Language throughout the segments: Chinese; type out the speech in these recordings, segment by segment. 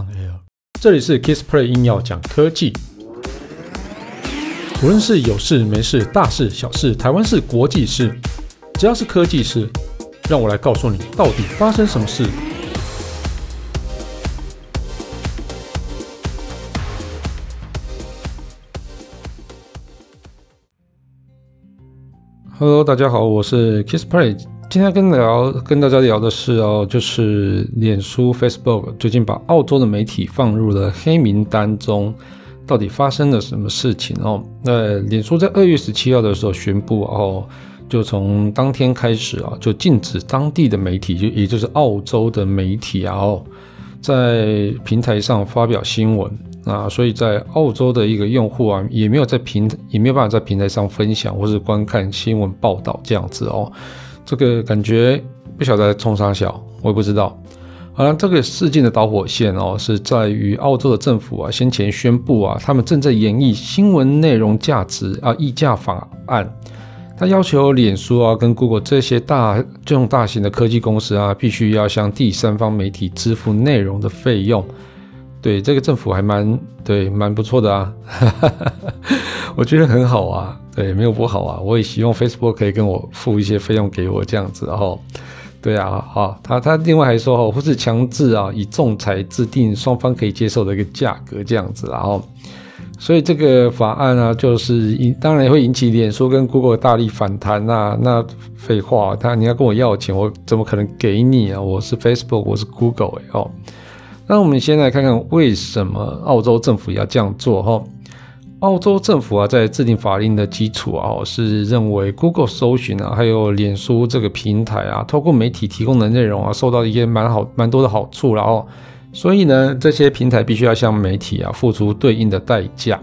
on air。这里是 Kissplay 硬要讲科技，无论是有事没事、大事小事、台湾事、国际事，只要是科技事，让我来告诉你到底发生什么事。Hello，大家好，我是 Kissplay。今天跟聊跟大家聊的是哦，就是脸书 Facebook 最近把澳洲的媒体放入了黑名单中，到底发生了什么事情哦？那脸书在二月十七号的时候宣布哦，就从当天开始啊，就禁止当地的媒体，就也就是澳洲的媒体啊哦，在平台上发表新闻啊，所以在澳洲的一个用户啊，也没有在平也没有办法在平台上分享或是观看新闻报道这样子哦。这个感觉不晓得冲三小，我也不知道。好了，这个事件的导火线哦，是在于澳洲的政府啊，先前宣布啊，他们正在研议新闻内容价值啊议价法案，他要求脸书啊跟 Google 这些大这种大型的科技公司啊，必须要向第三方媒体支付内容的费用。对，这个政府还蛮对蛮不错的啊，我觉得很好啊。对，没有不好啊，我也希望 Facebook 可以跟我付一些费用给我这样子，然后，对啊，好，他他另外还说哦，或是强制啊，以仲裁制定双方可以接受的一个价格这样子，然后，所以这个法案啊，就是引当然会引起脸书跟 Google 大力反弹啊，那废话，他你要跟我要钱，我怎么可能给你啊？我是 Facebook，我是 Google 哎哦，那我们先来看看为什么澳洲政府要这样做哈。澳洲政府啊，在制定法令的基础啊，是认为 Google 搜寻啊，还有脸书这个平台啊，透过媒体提供的内容啊，受到一些蛮好、蛮多的好处，然后，所以呢，这些平台必须要向媒体啊付出对应的代价。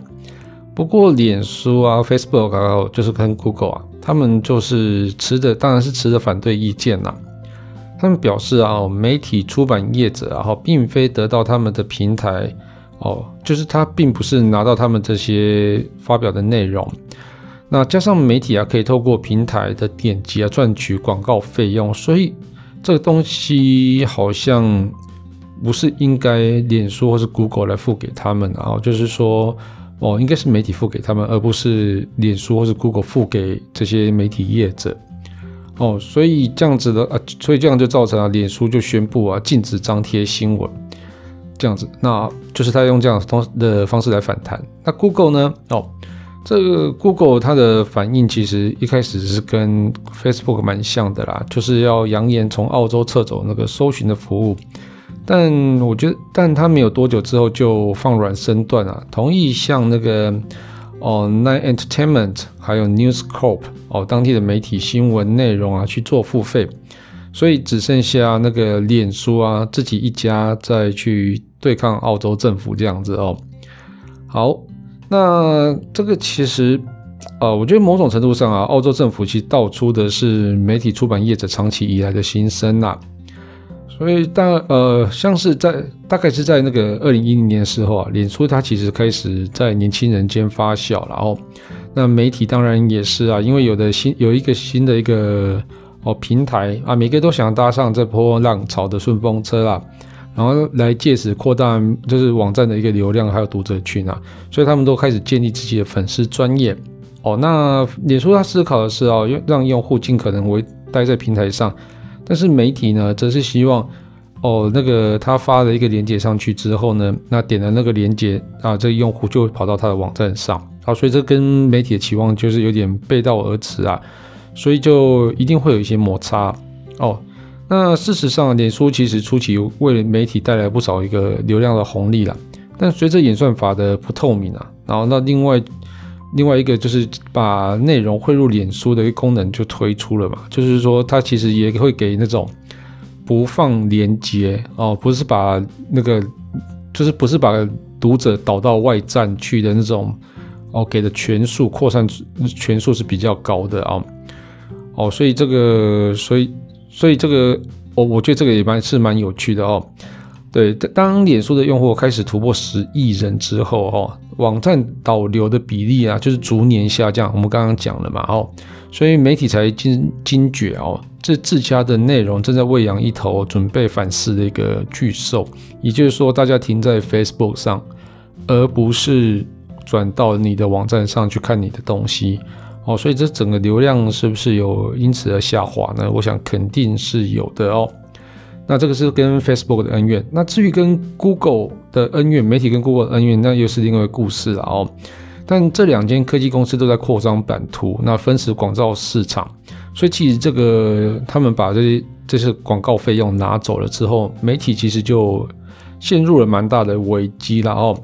不过，脸书啊、Facebook 啊就是跟 Google 啊，他们就是持的，当然是持的反对意见呐。他们表示啊，媒体出版业者啊，并非得到他们的平台。哦，就是他并不是拿到他们这些发表的内容，那加上媒体啊，可以透过平台的点击啊赚取广告费用，所以这个东西好像不是应该脸书或是 Google 来付给他们啊，就是说哦，应该是媒体付给他们，而不是脸书或是 Google 付给这些媒体业者。哦，所以这样子的啊，所以这样就造成了脸书就宣布啊禁止张贴新闻。这样子，那就是他用这样的方的方式来反弹。那 Google 呢？哦，这个 Google 它的反应其实一开始是跟 Facebook 蛮像的啦，就是要扬言从澳洲撤走那个搜寻的服务。但我觉得，但他没有多久之后就放软身段啊，同意向那个哦 Nine Entertainment 还有 News Corp 哦当地的媒体新闻内容啊去做付费。所以只剩下那个脸书啊，自己一家再去对抗澳洲政府这样子哦。好，那这个其实，呃，我觉得某种程度上啊，澳洲政府其实道出的是媒体出版业者长期以来的心声呐。所以大呃，像是在大概是在那个二零一零年的时候啊，脸书它其实开始在年轻人间发酵，然后那媒体当然也是啊，因为有的新有一个新的一个。哦，平台啊，每个都想搭上这波浪潮的顺风车啦，然后来借此扩大就是网站的一个流量还有读者群啊，所以他们都开始建立自己的粉丝专业。哦，那脸书他思考的是哦，让用户尽可能为待在平台上，但是媒体呢，则是希望哦，那个他发了一个链接上去之后呢，那点了那个链接啊，这个用户就会跑到他的网站上，好，所以这跟媒体的期望就是有点背道而驰啊。所以就一定会有一些摩擦哦。那事实上，脸书其实初期为媒体带来不少一个流量的红利啦。但随着演算法的不透明啊，然后那另外另外一个就是把内容汇入脸书的一个功能就推出了嘛。就是说，它其实也会给那种不放连接哦，不是把那个就是不是把读者导到外站去的那种哦，给的权数扩散权数是比较高的啊。哦，所以这个，所以，所以这个，我我觉得这个也蛮是蛮有趣的哦。对，当脸书的用户开始突破十亿人之后，哦，网站导流的比例啊，就是逐年下降。我们刚刚讲了嘛，哦，所以媒体才惊惊觉哦，这自家的内容正在喂养一头准备反噬的一个巨兽，也就是说，大家停在 Facebook 上，而不是转到你的网站上去看你的东西。哦，所以这整个流量是不是有因此而下滑呢？我想肯定是有的哦。那这个是跟 Facebook 的恩怨。那至于跟 Google 的恩怨，媒体跟 Google 的恩怨，那又是另外一个故事了哦。但这两间科技公司都在扩张版图，那分食广告市场。所以其实这个他们把这些这些广告费用拿走了之后，媒体其实就陷入了蛮大的危机了哦。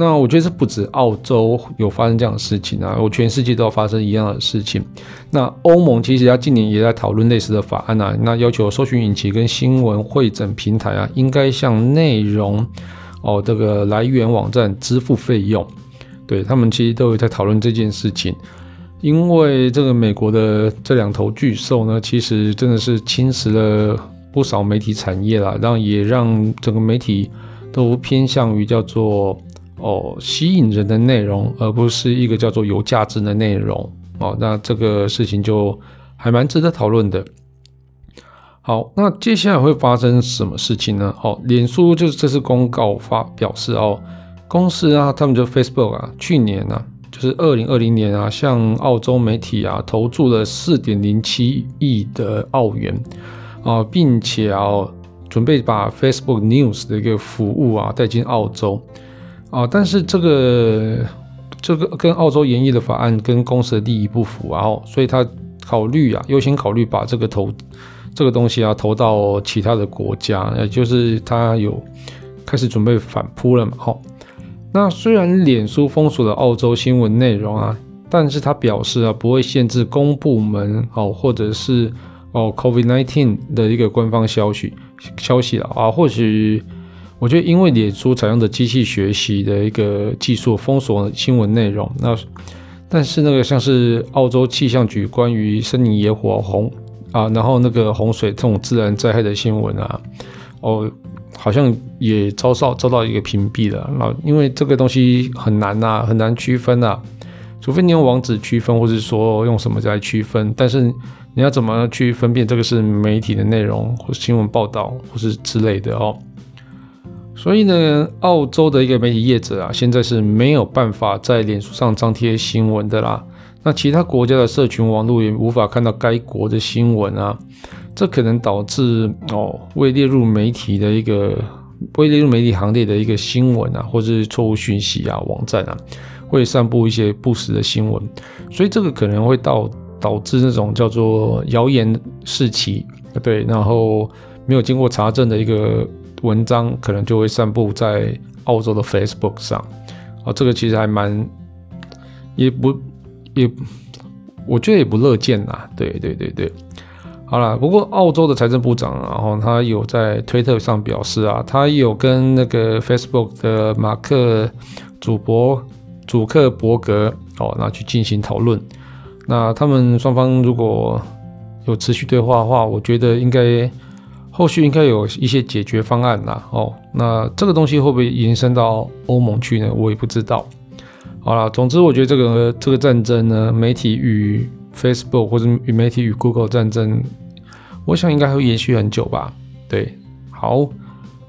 那我觉得是不止澳洲有发生这样的事情啊，我全世界都要发生一样的事情。那欧盟其实它近年也在讨论类似的法案啊，那要求搜寻引擎跟新闻汇整平台啊，应该向内容哦这个来源网站支付费用。对，他们其实都有在讨论这件事情，因为这个美国的这两头巨兽呢，其实真的是侵蚀了不少媒体产业啦，然后也让整个媒体都偏向于叫做。哦，吸引人的内容，而不是一个叫做有价值的内容哦。那这个事情就还蛮值得讨论的。好，那接下来会发生什么事情呢？哦，脸书就是这次公告发表示哦，公司啊，他们就 Facebook 啊，去年啊，就是二零二零年啊，向澳洲媒体啊投注了四点零七亿的澳元啊，并且啊，准备把 Facebook News 的一个服务啊带进澳洲。啊，但是这个这个跟澳洲研议的法案跟公司的利益不符啊，所以他考虑啊，优先考虑把这个投这个东西啊投到其他的国家，也就是他有开始准备反扑了嘛。好，那虽然脸书封锁了澳洲新闻内容啊，但是他表示啊不会限制公部门哦或者是哦 COVID-19 的一个官方消息消息了啊，或许。我觉得，因为脸书采用的机器学习的一个技术封锁新闻内容，那但是那个像是澳洲气象局关于森林野火洪啊，然后那个洪水这种自然灾害的新闻啊，哦，好像也遭受遭到一个屏蔽了。那因为这个东西很难呐、很难区分呐、啊，除非你用网址区分，或是说用什么来区分，但是你要怎么去分辨这个是媒体的内容或新闻报道或是之类的哦？所以呢，澳洲的一个媒体业者啊，现在是没有办法在脸书上张贴新闻的啦。那其他国家的社群网络也无法看到该国的新闻啊，这可能导致哦，未列入媒体的一个未列入媒体行列的一个新闻啊，或是错误讯息啊，网站啊，会散布一些不实的新闻，所以这个可能会导导致那种叫做谣言四起，对，然后没有经过查证的一个。文章可能就会散布在澳洲的 Facebook 上，啊，这个其实还蛮，也不也，我觉得也不乐见呐。对对对对，好了，不过澳洲的财政部长，然后他有在推特上表示啊，他有跟那个 Facebook 的马克主博主克伯格哦，那去进行讨论。那他们双方如果有持续对话的话，我觉得应该。后续应该有一些解决方案啦，哦，那这个东西会不会延伸到欧盟去呢？我也不知道。好了，总之我觉得这个这个战争呢，媒体与 Facebook 或者与媒体与 Google 战争，我想应该会延续很久吧。对，好，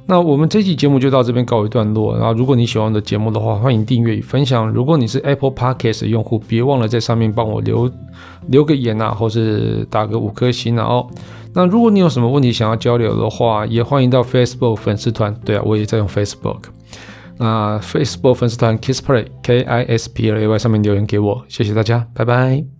那我们这期节目就到这边告一段落。然后如果你喜欢我的节目的话，欢迎订阅与分享。如果你是 Apple Podcast 的用户，别忘了在上面帮我留留个言啊，或是打个五颗星啊哦。那如果你有什么问题想要交流的话，也欢迎到 Facebook 粉丝团。对啊，我也在用 Facebook。那 Facebook 粉丝团 Kissplay K I S P L A Y 上面留言给我，谢谢大家，拜拜。